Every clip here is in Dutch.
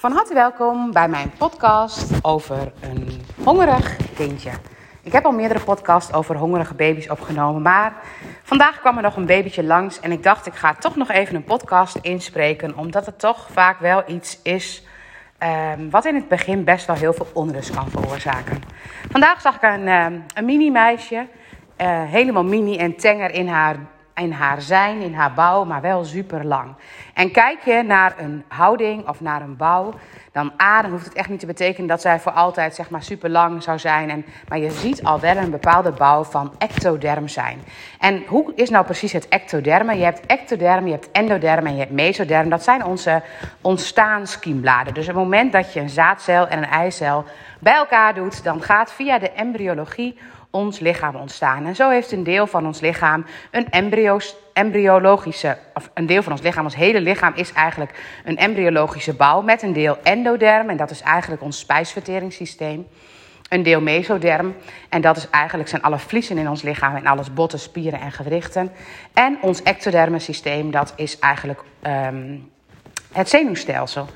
Van harte welkom bij mijn podcast over een hongerig kindje. Ik heb al meerdere podcasts over hongerige baby's opgenomen, maar vandaag kwam er nog een babytje langs en ik dacht ik ga toch nog even een podcast inspreken, omdat het toch vaak wel iets is um, wat in het begin best wel heel veel onrust kan veroorzaken. Vandaag zag ik een, um, een mini meisje, uh, helemaal mini en tenger in haar in haar zijn, in haar bouw, maar wel super lang. En kijk je naar een houding of naar een bouw, dan A, hoeft het echt niet te betekenen dat zij voor altijd zeg maar super lang zou zijn. En, maar je ziet al wel een bepaalde bouw van ectoderm zijn. En hoe is nou precies het ectoderm? Je hebt ectoderm, je hebt endoderm en je hebt mesoderm. Dat zijn onze ontstaanskiembladen. Dus op het moment dat je een zaadcel en een eicel bij elkaar doet, dan gaat via de embryologie ons lichaam ontstaan. En zo heeft een deel van ons lichaam een embryo's, embryologische, of een deel van ons lichaam, ons hele lichaam is eigenlijk een embryologische bouw met een deel endoderm, en dat is eigenlijk ons spijsverteringssysteem. Een deel mesoderm, en dat is eigenlijk zijn alle vliezen in ons lichaam en alles botten, spieren en gewrichten. En ons ectodermensysteem, dat is eigenlijk um, het zenuwstelsel.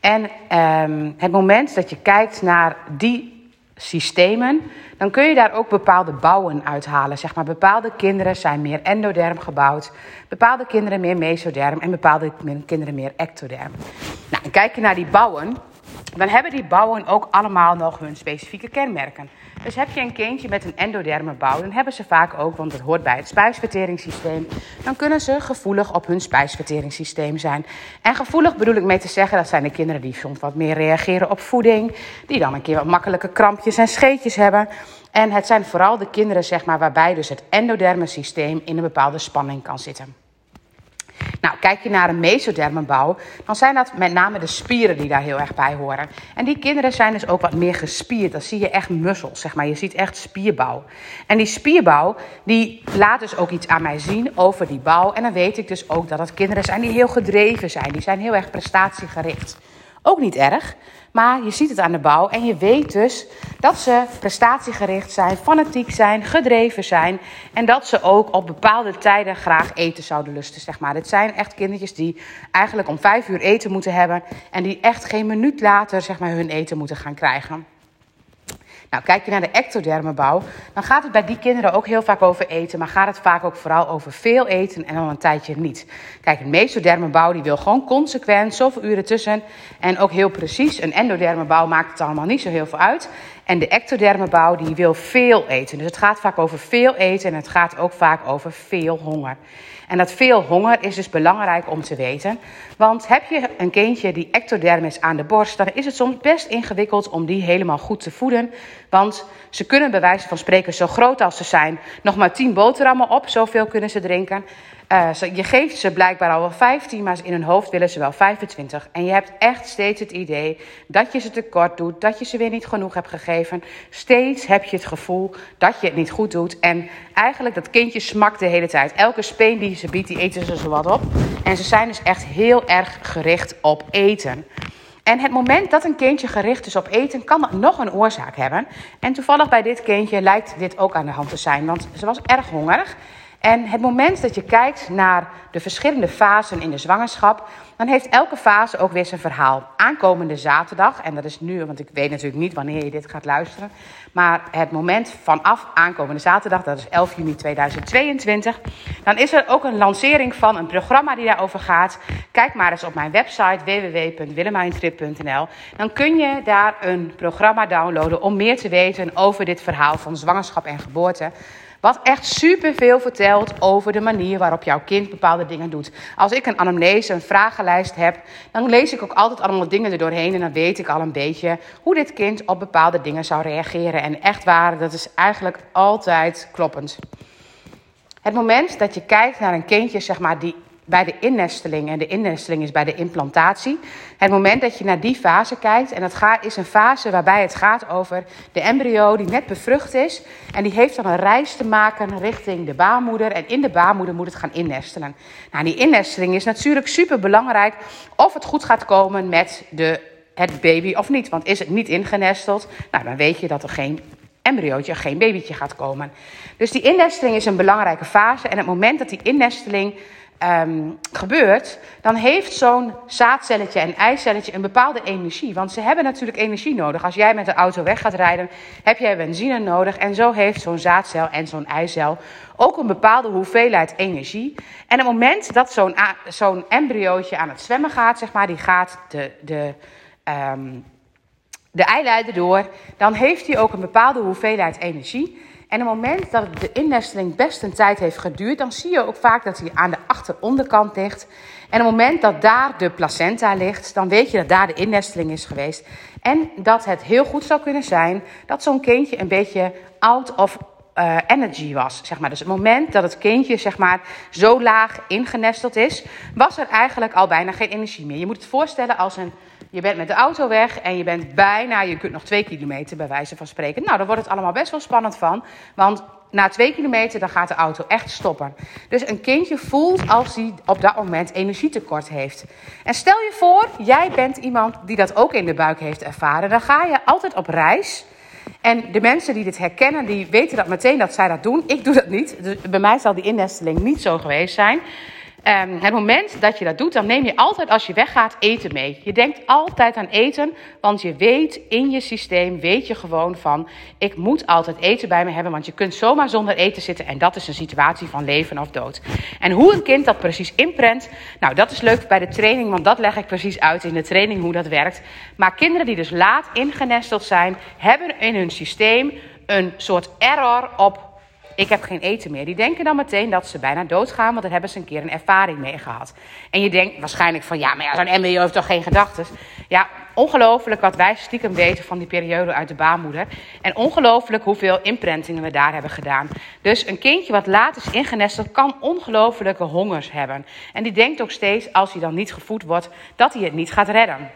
En um, het moment dat je kijkt naar die systemen, dan kun je daar ook bepaalde bouwen uithalen. Zeg maar, bepaalde kinderen zijn meer endoderm gebouwd, bepaalde kinderen meer mesoderm en bepaalde kinderen meer ectoderm. Nou, kijk je naar die bouwen, dan hebben die bouwen ook allemaal nog hun specifieke kenmerken. Dus heb je een kindje met een endoderme bouw, dan hebben ze vaak ook, want het hoort bij het spijsverteringssysteem, dan kunnen ze gevoelig op hun spijsverteringssysteem zijn. En gevoelig bedoel ik mee te zeggen, dat zijn de kinderen die soms wat meer reageren op voeding, die dan een keer wat makkelijke krampjes en scheetjes hebben. En het zijn vooral de kinderen zeg maar, waarbij dus het endoderme systeem in een bepaalde spanning kan zitten. Nou, kijk je naar een mesodermenbouw, dan zijn dat met name de spieren die daar heel erg bij horen. En die kinderen zijn dus ook wat meer gespierd. Dan zie je echt mussels, zeg maar. Je ziet echt spierbouw. En die spierbouw, die laat dus ook iets aan mij zien over die bouw. En dan weet ik dus ook dat het kinderen zijn die heel gedreven zijn. Die zijn heel erg prestatiegericht. Ook niet erg, maar je ziet het aan de bouw en je weet dus dat ze prestatiegericht zijn, fanatiek zijn, gedreven zijn. En dat ze ook op bepaalde tijden graag eten zouden lusten, zeg maar. Dit zijn echt kindertjes die eigenlijk om vijf uur eten moeten hebben. En die echt geen minuut later, zeg maar, hun eten moeten gaan krijgen. Nou, kijk je naar de ectodermenbouw, dan gaat het bij die kinderen ook heel vaak over eten, maar gaat het vaak ook vooral over veel eten en dan een tijdje niet. Kijk, een mesodermenbouw die wil gewoon consequent zoveel uren tussen en ook heel precies. Een endodermenbouw maakt het allemaal niet zo heel veel uit. En de ectodermenbouw die wil veel eten. Dus het gaat vaak over veel eten en het gaat ook vaak over veel honger. En dat veel honger is dus belangrijk om te weten. Want heb je een kindje die ectoderm is aan de borst, dan is het soms best ingewikkeld om die helemaal goed te voeden. Want ze kunnen bij wijze van spreken zo groot als ze zijn, nog maar 10 boterhammen op, zoveel kunnen ze drinken. Uh, je geeft ze blijkbaar al wel 15, maar in hun hoofd willen ze wel 25. En je hebt echt steeds het idee dat je ze tekort doet, dat je ze weer niet genoeg hebt gegeven. Steeds heb je het gevoel dat je het niet goed doet. En eigenlijk dat kindje smakt de hele tijd. Elke speen die ze biedt, die eten ze zo wat op. En ze zijn dus echt heel erg gericht op eten. En het moment dat een kindje gericht is op eten, kan dat nog een oorzaak hebben. En toevallig bij dit kindje lijkt dit ook aan de hand te zijn, want ze was erg hongerig. En het moment dat je kijkt naar de verschillende fasen in de zwangerschap, dan heeft elke fase ook weer zijn verhaal. Aankomende zaterdag, en dat is nu, want ik weet natuurlijk niet wanneer je dit gaat luisteren, maar het moment vanaf aankomende zaterdag, dat is 11 juni 2022, dan is er ook een lancering van een programma die daarover gaat. Kijk maar eens op mijn website www.willemijntrip.nl. Dan kun je daar een programma downloaden om meer te weten over dit verhaal van zwangerschap en geboorte. Wat echt superveel vertelt over de manier waarop jouw kind bepaalde dingen doet. Als ik een anamnese, een vragenlijst heb, dan lees ik ook altijd allemaal dingen er doorheen. En dan weet ik al een beetje hoe dit kind op bepaalde dingen zou reageren. En echt waar, dat is eigenlijk altijd kloppend. Het moment dat je kijkt naar een kindje, zeg maar, die bij de innesteling. En de innesteling is bij de implantatie. Het moment dat je naar die fase kijkt. En dat is een fase waarbij het gaat over de embryo die net bevrucht is. En die heeft dan een reis te maken richting de baarmoeder. En in de baarmoeder moet het gaan innestelen. Nou, die innesteling is natuurlijk super belangrijk. Of het goed gaat komen met de, het baby of niet. Want is het niet ingenesteld, nou, dan weet je dat er geen embryootje, geen babytje gaat komen. Dus die innesteling is een belangrijke fase. En het moment dat die innesteling ehm, gebeurt, dan heeft zo'n zaadcelletje en eicelletje een bepaalde energie. Want ze hebben natuurlijk energie nodig. Als jij met de auto weg gaat rijden, heb jij benzine nodig. En zo heeft zo'n zaadcel en zo'n eicel ook een bepaalde hoeveelheid energie. En op het moment dat zo'n zo'n embryootje aan het zwemmen gaat, zeg maar, die gaat de, de, um, de eileider door, dan heeft hij ook een bepaalde hoeveelheid energie. En op het moment dat de innesteling best een tijd heeft geduurd, dan zie je ook vaak dat hij aan de achteronderkant ligt. En op het moment dat daar de placenta ligt, dan weet je dat daar de innesteling is geweest. En dat het heel goed zou kunnen zijn dat zo'n kindje een beetje out of uh, energy was. Zeg maar. Dus het moment dat het kindje zeg maar, zo laag ingenesteld is, was er eigenlijk al bijna geen energie meer. Je moet het voorstellen als een je bent met de auto weg en je bent bijna, je kunt nog twee kilometer bij wijze van spreken. Nou, dan wordt het allemaal best wel spannend van. Want na twee kilometer dan gaat de auto echt stoppen. Dus een kindje voelt als hij op dat moment energietekort heeft. En stel je voor, jij bent iemand die dat ook in de buik heeft ervaren. Dan ga je altijd op reis. En de mensen die dit herkennen, die weten dat meteen dat zij dat doen. Ik doe dat niet. Dus bij mij zal die innesteling niet zo geweest zijn. Um, het moment dat je dat doet, dan neem je altijd als je weggaat eten mee. Je denkt altijd aan eten, want je weet in je systeem, weet je gewoon van, ik moet altijd eten bij me hebben, want je kunt zomaar zonder eten zitten en dat is een situatie van leven of dood. En hoe een kind dat precies inprent, nou dat is leuk bij de training, want dat leg ik precies uit in de training hoe dat werkt. Maar kinderen die dus laat ingenesteld zijn, hebben in hun systeem een soort error op ik heb geen eten meer. Die denken dan meteen dat ze bijna doodgaan, want daar hebben ze een keer een ervaring mee gehad. En je denkt waarschijnlijk van, ja, maar ja, zo'n embryo heeft toch geen gedachten? Ja, ongelooflijk wat wij stiekem weten van die periode uit de baarmoeder. En ongelooflijk hoeveel imprintingen we daar hebben gedaan. Dus een kindje wat laat is ingenesteld kan ongelofelijke hongers hebben. En die denkt ook steeds, als hij dan niet gevoed wordt, dat hij het niet gaat redden.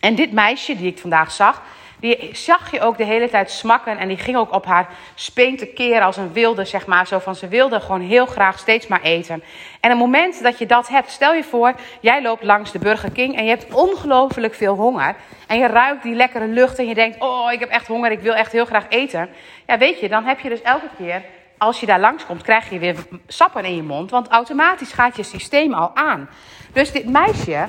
En dit meisje die ik vandaag zag, die zag je ook de hele tijd smakken. En die ging ook op haar speen te keren als een wilde, zeg maar. Zo van, ze wilde gewoon heel graag steeds maar eten. En het moment dat je dat hebt, stel je voor, jij loopt langs de Burger King en je hebt ongelooflijk veel honger. En je ruikt die lekkere lucht en je denkt, oh, ik heb echt honger, ik wil echt heel graag eten. Ja, weet je, dan heb je dus elke keer als je daar langskomt, krijg je weer sappen in je mond. Want automatisch gaat je systeem al aan. Dus dit meisje,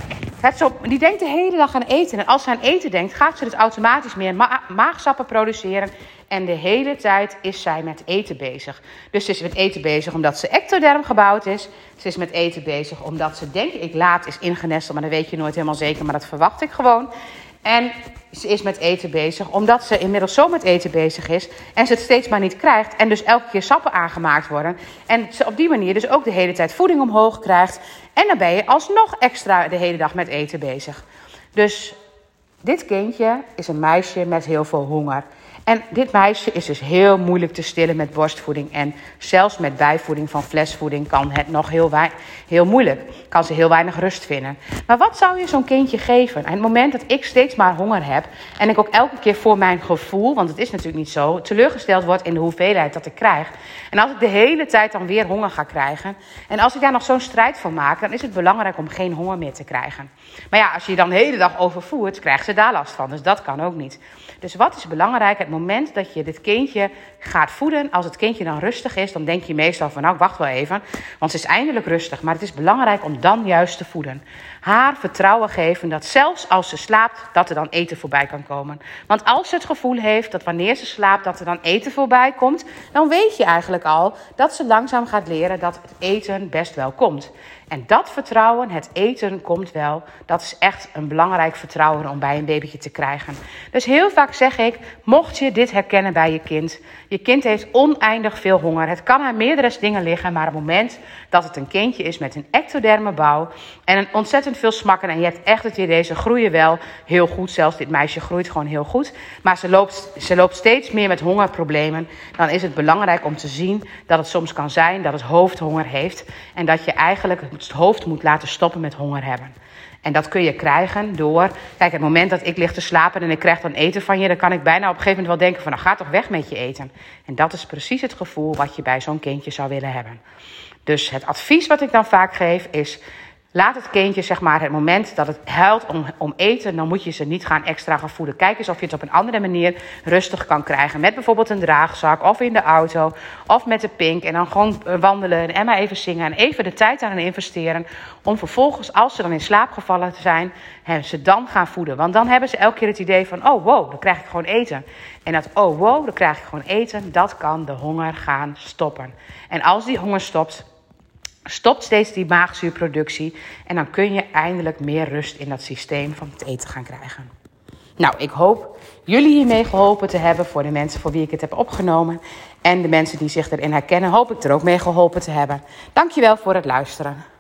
het zo, die denkt de hele dag aan eten. En als ze aan eten denkt, gaat ze dus automatisch meer maagsappen produceren. En de hele tijd is zij met eten bezig. Dus ze is met eten bezig omdat ze ectoderm gebouwd is. Ze is met eten bezig omdat ze, denk ik, laat is ingenesteld. Maar dat weet je nooit helemaal zeker, maar dat verwacht ik gewoon. En ze is met eten bezig, omdat ze inmiddels zo met eten bezig is en ze het steeds maar niet krijgt. En dus elke keer sappen aangemaakt worden. En ze op die manier dus ook de hele tijd voeding omhoog krijgt. En dan ben je alsnog extra de hele dag met eten bezig. Dus dit kindje is een meisje met heel veel honger. En dit meisje is dus heel moeilijk te stillen met borstvoeding. En zelfs met bijvoeding van flesvoeding kan het nog heel, heel moeilijk. Kan ze heel weinig rust vinden. Maar wat zou je zo'n kindje geven? En het moment dat ik steeds maar honger heb. En ik ook elke keer voor mijn gevoel, want het is natuurlijk niet zo, teleurgesteld word in de hoeveelheid dat ik krijg. En als ik de hele tijd dan weer honger ga krijgen. En als ik daar nog zo'n strijd van maak, dan is het belangrijk om geen honger meer te krijgen. Maar ja, als je je dan de hele dag overvoert, krijgt ze daar last van. Dus dat kan ook niet. Dus wat is belangrijk? Moment dat je dit kindje gaat voeden, als het kindje dan rustig is, dan denk je meestal van nou, wacht wel even, want ze is eindelijk rustig. Maar het is belangrijk om dan juist te voeden. Haar vertrouwen geven dat zelfs als ze slaapt, dat er dan eten voorbij kan komen. Want als ze het gevoel heeft dat wanneer ze slaapt, dat er dan eten voorbij komt, dan weet je eigenlijk al dat ze langzaam gaat leren dat het eten best wel komt. En dat vertrouwen, het eten komt wel, dat is echt een belangrijk vertrouwen om bij een babytje te krijgen. Dus heel vaak zeg ik, mocht je dit herkennen bij je kind, je kind heeft oneindig veel honger. Het kan aan meerdere dingen liggen, maar op het moment dat het een kindje is met een ectoderme bouw en een ontzettend veel smakken en je hebt echt het idee, ze groeien wel heel goed, zelfs dit meisje groeit gewoon heel goed, maar ze loopt, ze loopt steeds meer met hongerproblemen, dan is het belangrijk om te zien dat het soms kan zijn dat het hoofd honger heeft en dat je eigenlijk het hoofd moet laten stoppen met honger hebben. En dat kun je krijgen door. Kijk, het moment dat ik lig te slapen en ik krijg dan eten van je, dan kan ik bijna op een gegeven moment wel denken: van nou ga toch weg met je eten. En dat is precies het gevoel wat je bij zo'n kindje zou willen hebben. Dus het advies wat ik dan vaak geef is: Laat het kindje, zeg maar, het moment dat het huilt om, om eten, dan moet je ze niet gaan extra gaan voeden. Kijk eens of je het op een andere manier rustig kan krijgen. Met bijvoorbeeld een draagzak of in de auto of met de pink. En dan gewoon wandelen en maar even zingen en even de tijd aan investeren. Om vervolgens, als ze dan in slaap gevallen zijn, ze dan gaan voeden. Want dan hebben ze elke keer het idee van, oh wow, dan krijg ik gewoon eten. En dat, oh wow, dan krijg ik gewoon eten, dat kan de honger gaan stoppen. En als die honger stopt, stopt steeds die maagzuurproductie. En dan kun je eindelijk meer rust in dat systeem van het eten gaan krijgen. Nou, ik hoop jullie hiermee geholpen te hebben voor de mensen voor wie ik het heb opgenomen. En de mensen die zich erin herkennen, hoop ik er ook mee geholpen te hebben. Dankjewel voor het luisteren.